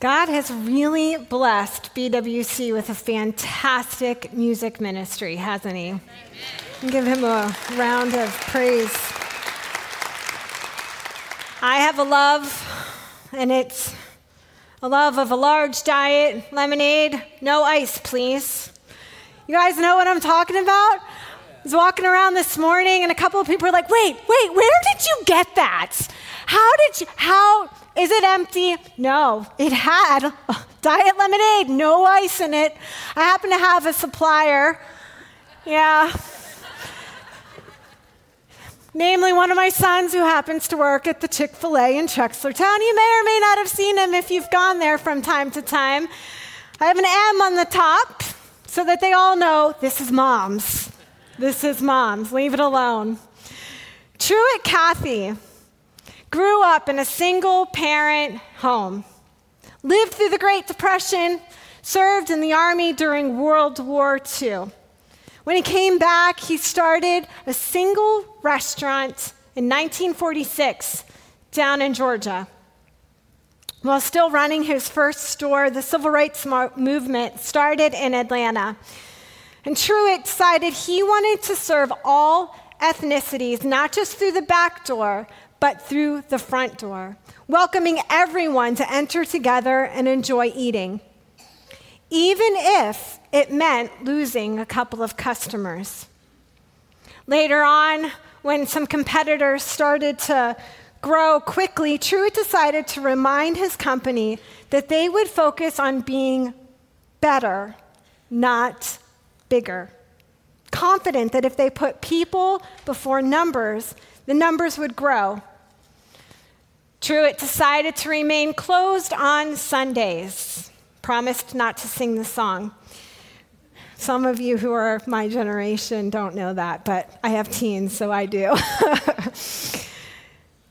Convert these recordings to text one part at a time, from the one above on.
God has really blessed BWC with a fantastic music ministry, hasn't He? Amen. Give Him a round of praise. I have a love, and it's a love of a large diet, lemonade, no ice, please. You guys know what I'm talking about? Was walking around this morning, and a couple of people were like, wait, wait, where did you get that? How did you, how, is it empty? No, it had diet lemonade, no ice in it. I happen to have a supplier. Yeah. Namely, one of my sons who happens to work at the Chick fil A in Trexlertown. You may or may not have seen him if you've gone there from time to time. I have an M on the top so that they all know this is mom's. This is mom's. Leave it alone. Truett Cathy grew up in a single parent home, lived through the Great Depression, served in the Army during World War II. When he came back, he started a single restaurant in 1946 down in Georgia. While still running his first store, the civil rights movement started in Atlanta. And Truett decided he wanted to serve all ethnicities, not just through the back door, but through the front door, welcoming everyone to enter together and enjoy eating, even if it meant losing a couple of customers. Later on, when some competitors started to grow quickly, Truett decided to remind his company that they would focus on being better, not bigger. Confident that if they put people before numbers, the numbers would grow. Truett decided to remain closed on Sundays, promised not to sing the song. Some of you who are my generation don't know that, but I have teens, so I do.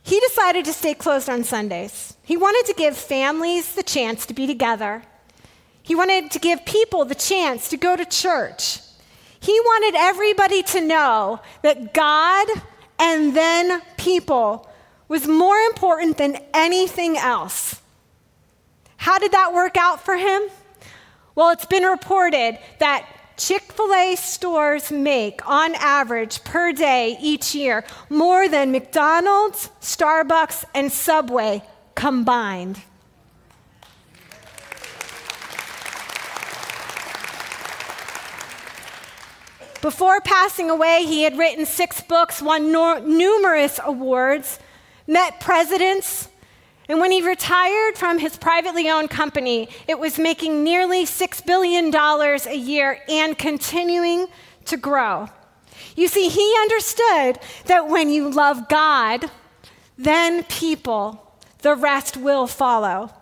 he decided to stay closed on Sundays. He wanted to give families the chance to be together. He wanted to give people the chance to go to church. He wanted everybody to know that God and then people was more important than anything else. How did that work out for him? Well, it's been reported that Chick fil A stores make, on average, per day each year, more than McDonald's, Starbucks, and Subway combined. Before passing away, he had written six books, won numerous awards, met presidents, and when he retired from his privately owned company, it was making nearly $6 billion a year and continuing to grow. You see, he understood that when you love God, then people, the rest will follow.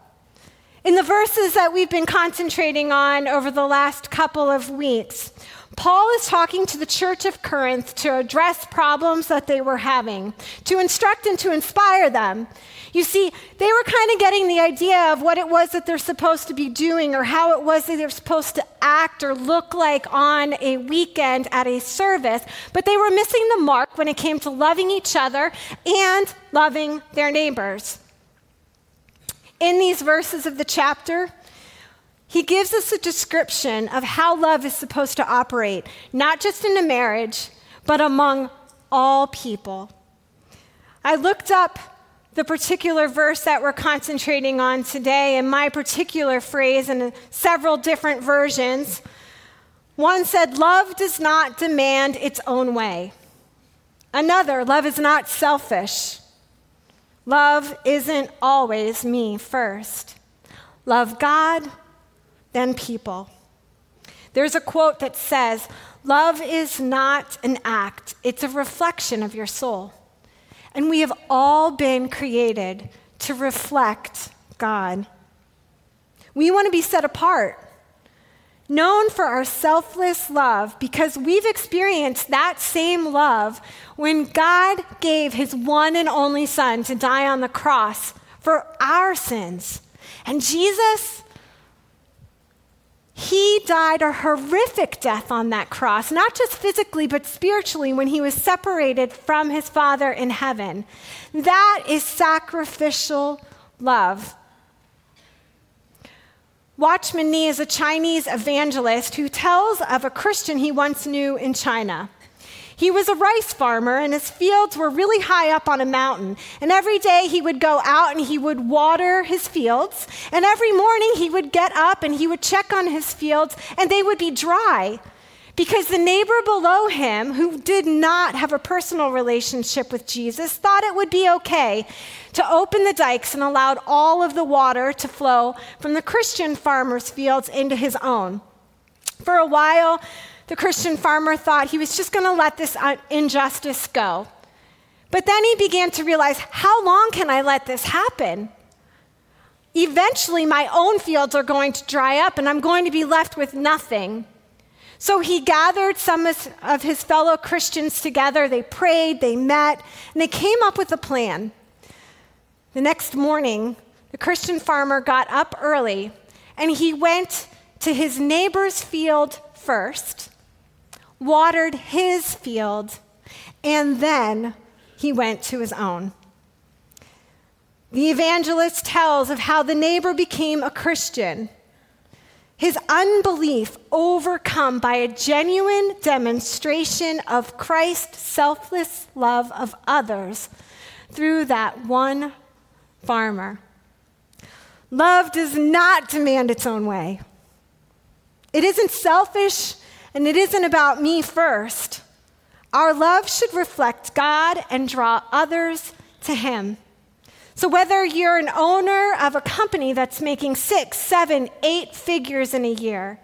In the verses that we've been concentrating on over the last couple of weeks, Paul is talking to the church of Corinth to address problems that they were having, to instruct and to inspire them. You see, they were kind of getting the idea of what it was that they're supposed to be doing or how it was that they're supposed to act or look like on a weekend at a service, but they were missing the mark when it came to loving each other and loving their neighbors. In these verses of the chapter, he gives us a description of how love is supposed to operate, not just in a marriage, but among all people. I looked up the particular verse that we're concentrating on today and my particular phrase in several different versions. One said, Love does not demand its own way. Another, love is not selfish. Love isn't always me first. Love God than people. There's a quote that says, Love is not an act, it's a reflection of your soul. And we have all been created to reflect God. We want to be set apart, known for our selfless love, because we've experienced that same love when God gave his one and only Son to die on the cross for our sins. And Jesus, he died a horrific death on that cross, not just physically, but spiritually, when he was separated from his Father in heaven. That is sacrificial love. Watchman Nee is a Chinese evangelist who tells of a Christian he once knew in China. He was a rice farmer, and his fields were really high up on a mountain. And every day he would go out and he would water his fields. And every morning he would get up and he would check on his fields, and they would be dry. Because the neighbor below him, who did not have a personal relationship with Jesus, thought it would be okay to open the dikes and allowed all of the water to flow from the Christian farmer's fields into his own. For a while, the Christian farmer thought he was just going to let this uh, injustice go. But then he began to realize how long can I let this happen? Eventually, my own fields are going to dry up and I'm going to be left with nothing. So he gathered some of his fellow Christians together. They prayed, they met, and they came up with a plan. The next morning, the Christian farmer got up early and he went to his neighbor's field first watered his field, and then he went to his own. The evangelist tells of how the neighbor became a Christian, his unbelief overcome by a genuine demonstration of Christ's selfless love of others through that one farmer. Love does not demand its own way. It isn't selfish and it isn't about me first. Our love should reflect God and draw others to Him. So, whether you're an owner of a company that's making six, seven, eight figures in a year,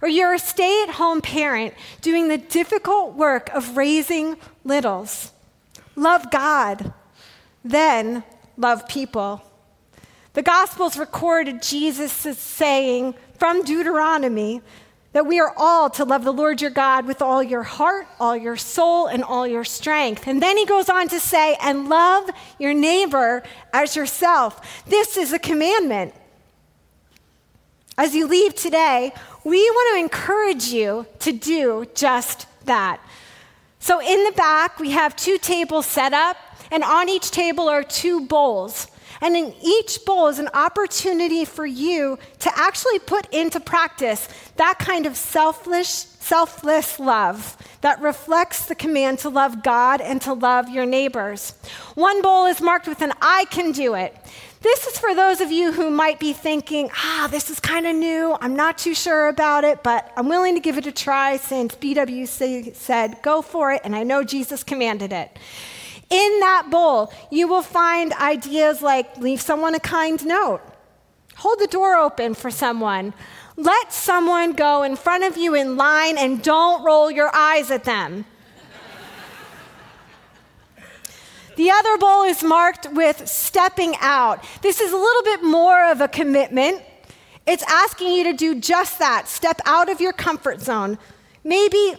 or you're a stay at home parent doing the difficult work of raising littles, love God, then love people. The Gospels recorded Jesus' saying from Deuteronomy that we are all to love the Lord your God with all your heart, all your soul, and all your strength. And then he goes on to say, and love your neighbor as yourself. This is a commandment. As you leave today, we want to encourage you to do just that. So, in the back, we have two tables set up, and on each table are two bowls. And in each bowl is an opportunity for you to actually put into practice that kind of selfless, selfless love that reflects the command to love God and to love your neighbors. One bowl is marked with an I can do it. This is for those of you who might be thinking, ah, this is kind of new. I'm not too sure about it, but I'm willing to give it a try since BWC said, go for it, and I know Jesus commanded it. In that bowl, you will find ideas like leave someone a kind note, hold the door open for someone, let someone go in front of you in line and don't roll your eyes at them. The other bowl is marked with stepping out. This is a little bit more of a commitment. It's asking you to do just that step out of your comfort zone. Maybe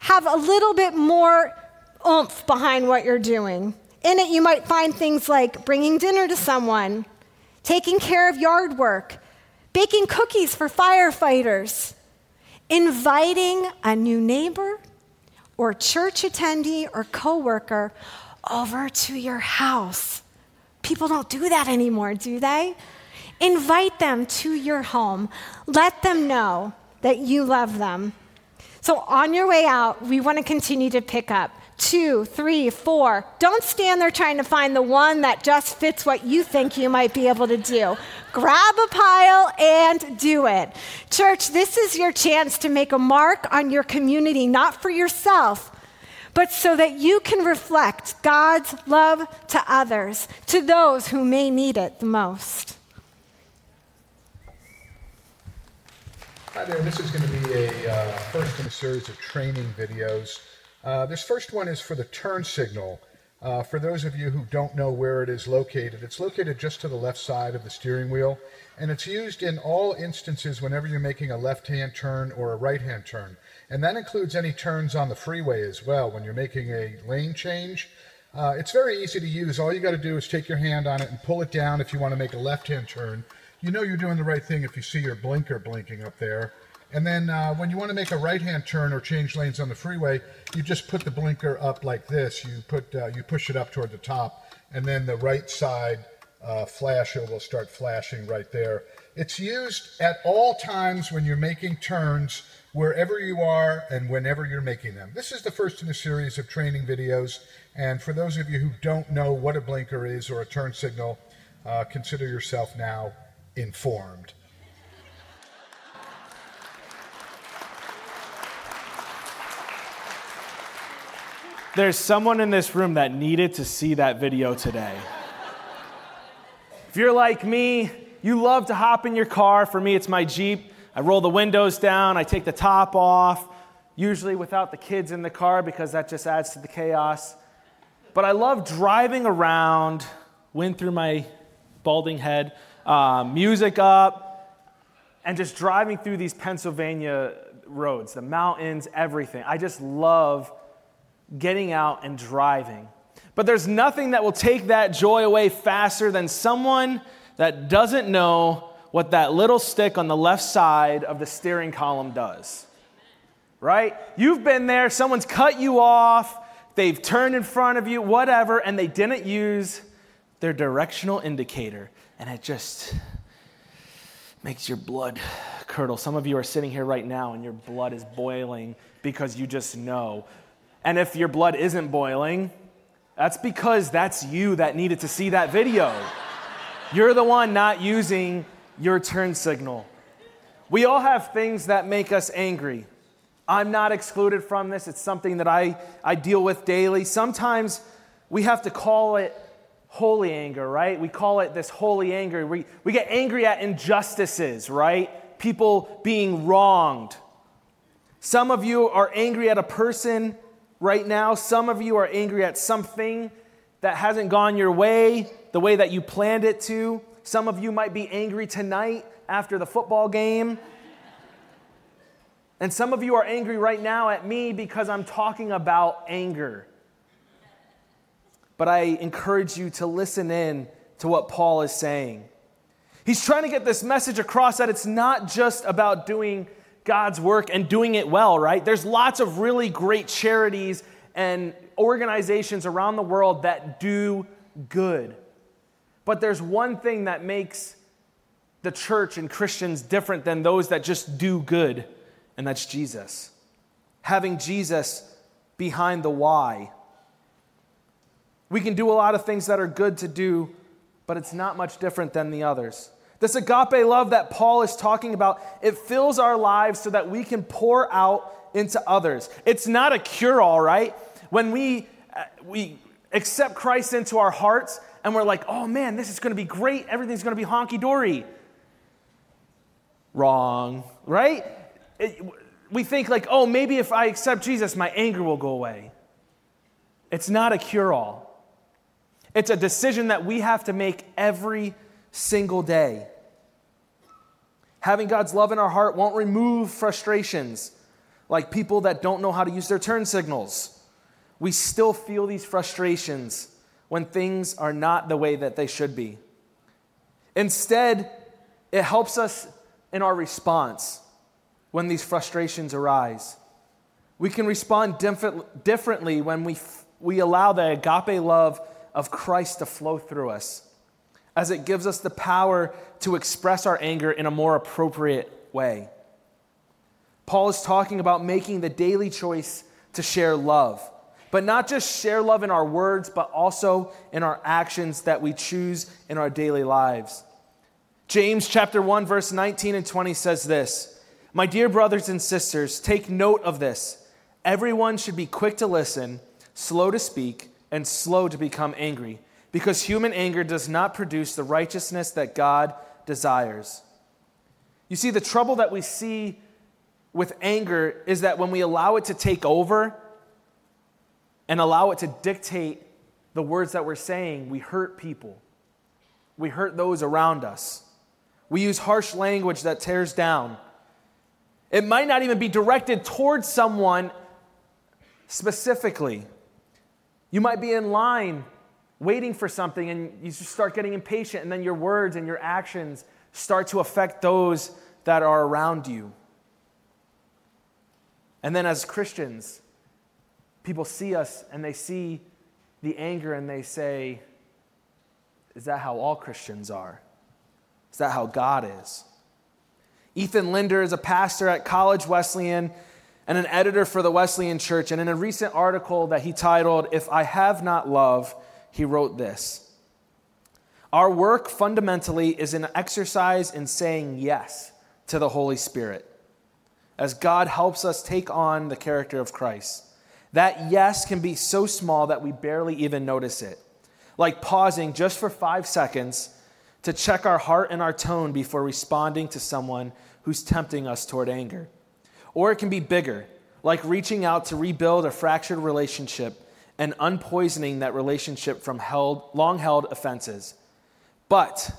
have a little bit more oomph behind what you're doing. In it, you might find things like bringing dinner to someone, taking care of yard work, baking cookies for firefighters, inviting a new neighbor or church attendee or coworker over to your house. People don't do that anymore, do they? Invite them to your home. Let them know that you love them. So, on your way out, we want to continue to pick up two, three, four. Don't stand there trying to find the one that just fits what you think you might be able to do. Grab a pile and do it. Church, this is your chance to make a mark on your community, not for yourself, but so that you can reflect God's love to others, to those who may need it the most. Hi there, this is going to be a uh, first in a series of training videos uh, this first one is for the turn signal. Uh, for those of you who don't know where it is located, it's located just to the left side of the steering wheel, and it's used in all instances whenever you're making a left hand turn or a right hand turn. And that includes any turns on the freeway as well when you're making a lane change. Uh, it's very easy to use. All you got to do is take your hand on it and pull it down if you want to make a left hand turn. You know you're doing the right thing if you see your blinker blinking up there. And then uh, when you want to make a right-hand turn or change lanes on the freeway, you just put the blinker up like this. You put uh, you push it up toward the top, and then the right side uh, flasher will start flashing right there. It's used at all times when you're making turns, wherever you are and whenever you're making them. This is the first in a series of training videos. And for those of you who don't know what a blinker is or a turn signal, uh, consider yourself now informed. There's someone in this room that needed to see that video today. if you're like me, you love to hop in your car. For me, it's my Jeep. I roll the windows down, I take the top off, usually without the kids in the car because that just adds to the chaos. But I love driving around, wind through my balding head, uh, music up, and just driving through these Pennsylvania roads, the mountains, everything. I just love getting out and driving. But there's nothing that will take that joy away faster than someone that doesn't know what that little stick on the left side of the steering column does. Right? You've been there, someone's cut you off, they've turned in front of you, whatever, and they didn't use their directional indicator. And it just makes your blood curdle. Some of you are sitting here right now and your blood is boiling because you just know and if your blood isn't boiling, that's because that's you that needed to see that video. You're the one not using your turn signal. We all have things that make us angry. I'm not excluded from this. It's something that I, I deal with daily. Sometimes we have to call it holy anger, right? We call it this holy anger. We, we get angry at injustices, right? People being wronged. Some of you are angry at a person right now. Some of you are angry at something that hasn't gone your way the way that you planned it to. Some of you might be angry tonight after the football game. And some of you are angry right now at me because I'm talking about anger. But I encourage you to listen in to what Paul is saying. He's trying to get this message across that it's not just about doing God's work and doing it well, right? There's lots of really great charities and organizations around the world that do good. But there's one thing that makes the church and Christians different than those that just do good, and that's Jesus. Having Jesus behind the why. We can do a lot of things that are good to do, but it's not much different than the others. This agape love that Paul is talking about, it fills our lives so that we can pour out into others. It's not a cure all, right? When we, uh, we accept Christ into our hearts and we're like, oh man, this is going to be great, everything's going to be honky dory. Wrong, right? It, we think, like, oh, maybe if I accept Jesus, my anger will go away. It's not a cure all. It's a decision that we have to make every single day. Having God's love in our heart won't remove frustrations like people that don't know how to use their turn signals. We still feel these frustrations when things are not the way that they should be. Instead, it helps us in our response when these frustrations arise. We can respond differently when we, we allow the agape love of Christ to flow through us as it gives us the power to express our anger in a more appropriate way. Paul is talking about making the daily choice to share love, but not just share love in our words, but also in our actions that we choose in our daily lives. James chapter 1 verse 19 and 20 says this: "My dear brothers and sisters, take note of this. Everyone should be quick to listen, slow to speak, and slow to become angry." Because human anger does not produce the righteousness that God desires. You see, the trouble that we see with anger is that when we allow it to take over and allow it to dictate the words that we're saying, we hurt people. We hurt those around us. We use harsh language that tears down. It might not even be directed towards someone specifically. You might be in line waiting for something and you just start getting impatient, and then your words and your actions start to affect those that are around you. And then as Christians, people see us and they see the anger and they say, Is that how all Christians are? Is that how God is? Ethan Linder is a pastor at College Wesleyan and an editor for the Wesleyan Church. And in a recent article that he titled, If I Have Not Love, he wrote this Our work fundamentally is an exercise in saying yes to the Holy Spirit as God helps us take on the character of Christ. That yes can be so small that we barely even notice it, like pausing just for five seconds to check our heart and our tone before responding to someone who's tempting us toward anger. Or it can be bigger, like reaching out to rebuild a fractured relationship and unpoisoning that relationship from held, long held offenses. But,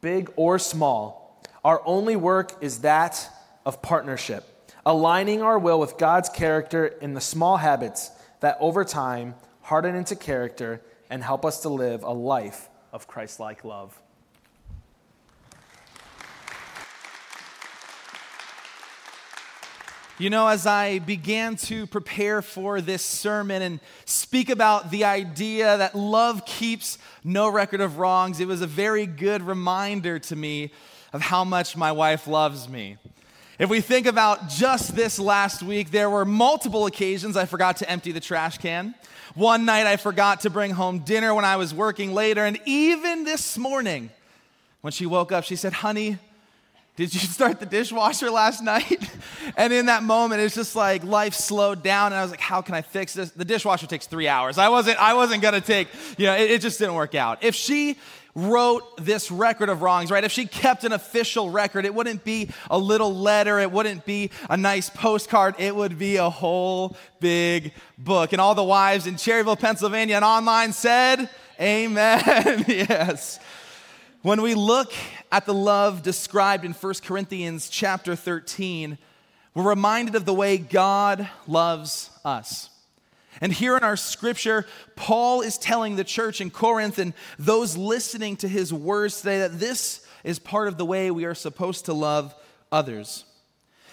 big or small, our only work is that of partnership, aligning our will with God's character in the small habits that over time harden into character and help us to live a life of Christ like love. You know, as I began to prepare for this sermon and speak about the idea that love keeps no record of wrongs, it was a very good reminder to me of how much my wife loves me. If we think about just this last week, there were multiple occasions I forgot to empty the trash can. One night I forgot to bring home dinner when I was working later. And even this morning, when she woke up, she said, Honey, did you start the dishwasher last night? and in that moment, it's just like life slowed down, and I was like, how can I fix this? The dishwasher takes three hours. I wasn't, I wasn't gonna take, you know, it, it just didn't work out. If she wrote this record of wrongs, right? If she kept an official record, it wouldn't be a little letter, it wouldn't be a nice postcard, it would be a whole big book. And all the wives in Cherryville, Pennsylvania, and online said, Amen. yes. When we look at the love described in 1 Corinthians chapter 13, we're reminded of the way God loves us. And here in our scripture, Paul is telling the church in Corinth and those listening to his words today that this is part of the way we are supposed to love others.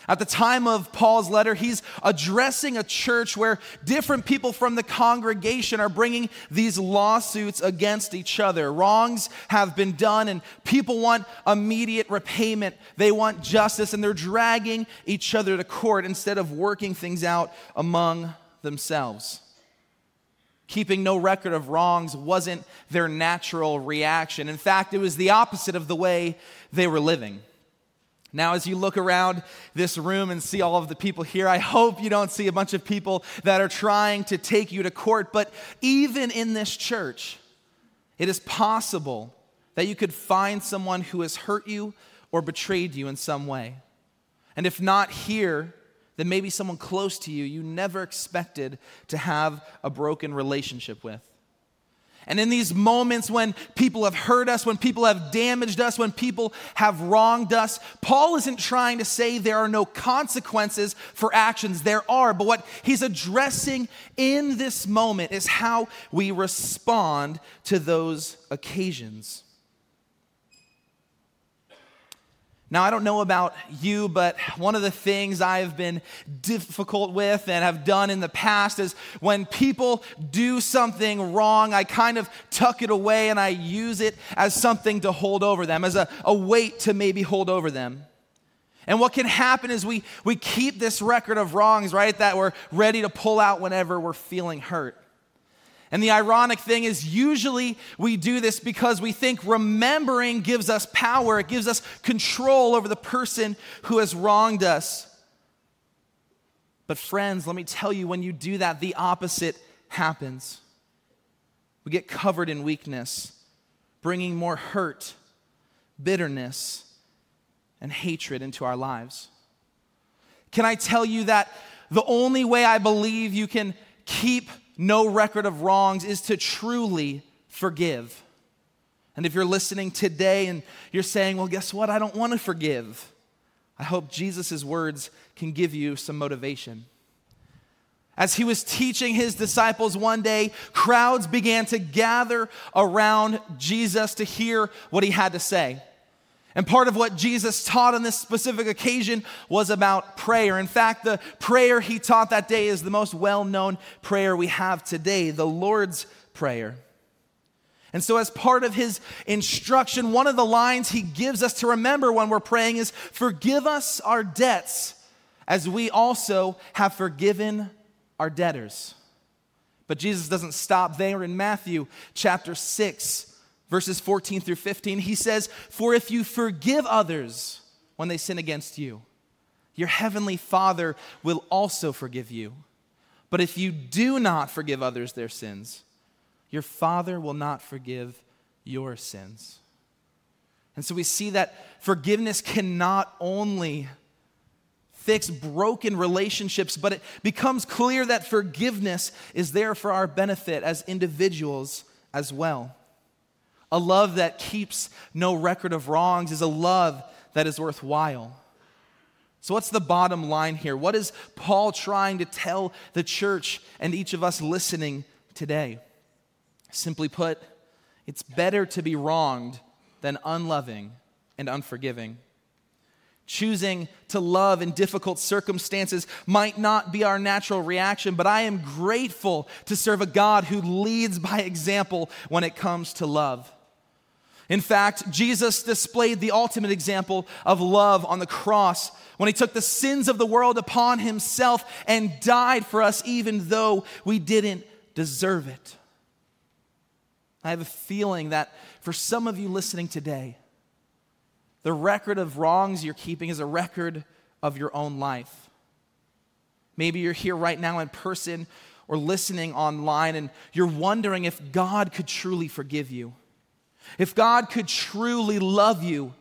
At the time of Paul's letter, he's addressing a church where different people from the congregation are bringing these lawsuits against each other. Wrongs have been done, and people want immediate repayment. They want justice, and they're dragging each other to court instead of working things out among themselves. Keeping no record of wrongs wasn't their natural reaction. In fact, it was the opposite of the way they were living. Now, as you look around this room and see all of the people here, I hope you don't see a bunch of people that are trying to take you to court. But even in this church, it is possible that you could find someone who has hurt you or betrayed you in some way. And if not here, then maybe someone close to you you never expected to have a broken relationship with. And in these moments when people have hurt us, when people have damaged us, when people have wronged us, Paul isn't trying to say there are no consequences for actions. There are. But what he's addressing in this moment is how we respond to those occasions. Now, I don't know about you, but one of the things I've been difficult with and have done in the past is when people do something wrong, I kind of tuck it away and I use it as something to hold over them, as a, a weight to maybe hold over them. And what can happen is we, we keep this record of wrongs, right, that we're ready to pull out whenever we're feeling hurt. And the ironic thing is, usually we do this because we think remembering gives us power, it gives us control over the person who has wronged us. But, friends, let me tell you, when you do that, the opposite happens. We get covered in weakness, bringing more hurt, bitterness, and hatred into our lives. Can I tell you that the only way I believe you can keep no record of wrongs is to truly forgive. And if you're listening today and you're saying, well, guess what? I don't want to forgive. I hope Jesus' words can give you some motivation. As he was teaching his disciples one day, crowds began to gather around Jesus to hear what he had to say. And part of what Jesus taught on this specific occasion was about prayer. In fact, the prayer he taught that day is the most well known prayer we have today, the Lord's Prayer. And so, as part of his instruction, one of the lines he gives us to remember when we're praying is Forgive us our debts, as we also have forgiven our debtors. But Jesus doesn't stop there in Matthew chapter 6, verses 14 through 15. He says, For if you forgive others when they sin against you, your heavenly Father will also forgive you. But if you do not forgive others their sins, your Father will not forgive your sins. And so we see that forgiveness can not only fix broken relationships, but it becomes clear that forgiveness is there for our benefit as individuals as well. A love that keeps no record of wrongs is a love that is worthwhile. So, what's the bottom line here? What is Paul trying to tell the church and each of us listening today? Simply put, it's better to be wronged than unloving and unforgiving. Choosing to love in difficult circumstances might not be our natural reaction, but I am grateful to serve a God who leads by example when it comes to love. In fact, Jesus displayed the ultimate example of love on the cross when he took the sins of the world upon himself and died for us, even though we didn't deserve it. I have a feeling that for some of you listening today, the record of wrongs you're keeping is a record of your own life. Maybe you're here right now in person or listening online and you're wondering if God could truly forgive you, if God could truly love you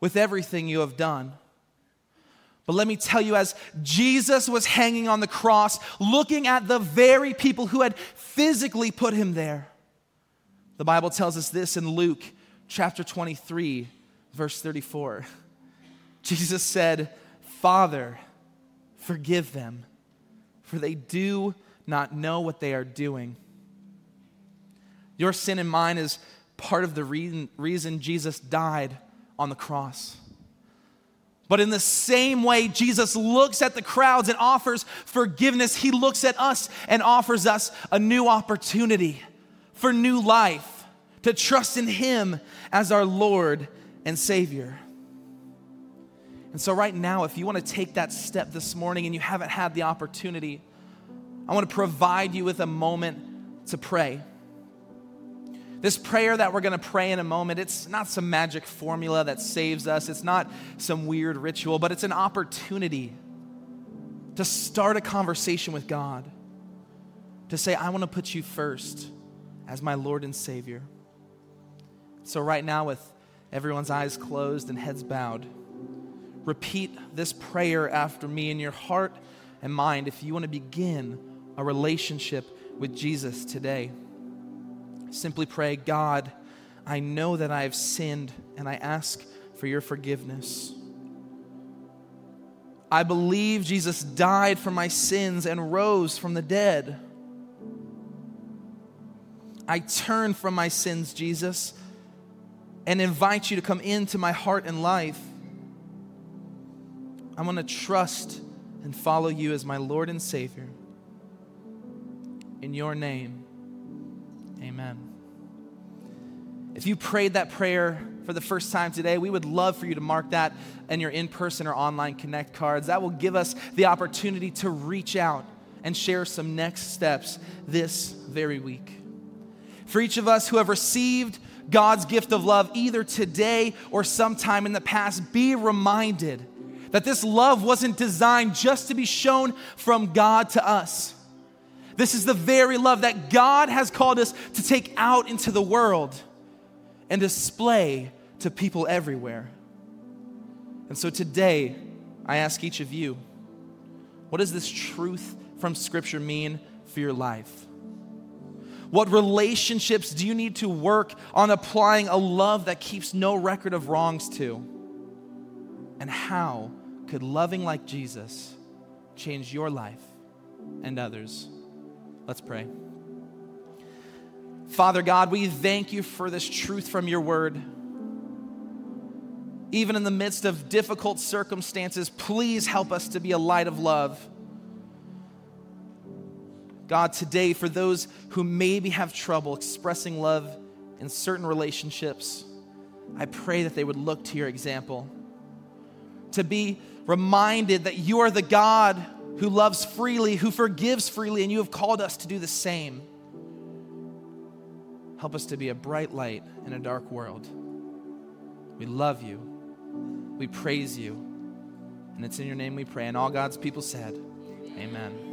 with everything you have done. But let me tell you, as Jesus was hanging on the cross, looking at the very people who had physically put him there, the Bible tells us this in Luke chapter 23, verse 34. Jesus said, Father, forgive them, for they do not know what they are doing. Your sin and mine is part of the reason, reason Jesus died on the cross. But in the same way, Jesus looks at the crowds and offers forgiveness. He looks at us and offers us a new opportunity for new life, to trust in Him as our Lord and Savior. And so, right now, if you want to take that step this morning and you haven't had the opportunity, I want to provide you with a moment to pray. This prayer that we're going to pray in a moment, it's not some magic formula that saves us, it's not some weird ritual, but it's an opportunity to start a conversation with God, to say, I want to put you first as my Lord and Savior. So, right now, with everyone's eyes closed and heads bowed, repeat this prayer after me in your heart and mind if you want to begin a relationship with Jesus today. Simply pray, God, I know that I have sinned and I ask for your forgiveness. I believe Jesus died for my sins and rose from the dead. I turn from my sins, Jesus, and invite you to come into my heart and life. I'm going to trust and follow you as my Lord and Savior. In your name, amen. If you prayed that prayer for the first time today, we would love for you to mark that in your in person or online Connect cards. That will give us the opportunity to reach out and share some next steps this very week. For each of us who have received God's gift of love, either today or sometime in the past, be reminded that this love wasn't designed just to be shown from God to us. This is the very love that God has called us to take out into the world and display to people everywhere. And so today, I ask each of you, what does this truth from Scripture mean for your life? What relationships do you need to work on applying a love that keeps no record of wrongs to? And how could loving like Jesus change your life and others? Let's pray. Father God, we thank you for this truth from your word. Even in the midst of difficult circumstances, please help us to be a light of love God, today, for those who maybe have trouble expressing love in certain relationships, I pray that they would look to your example. To be reminded that you are the God who loves freely, who forgives freely, and you have called us to do the same. Help us to be a bright light in a dark world. We love you. We praise you. And it's in your name we pray. And all God's people said, Amen.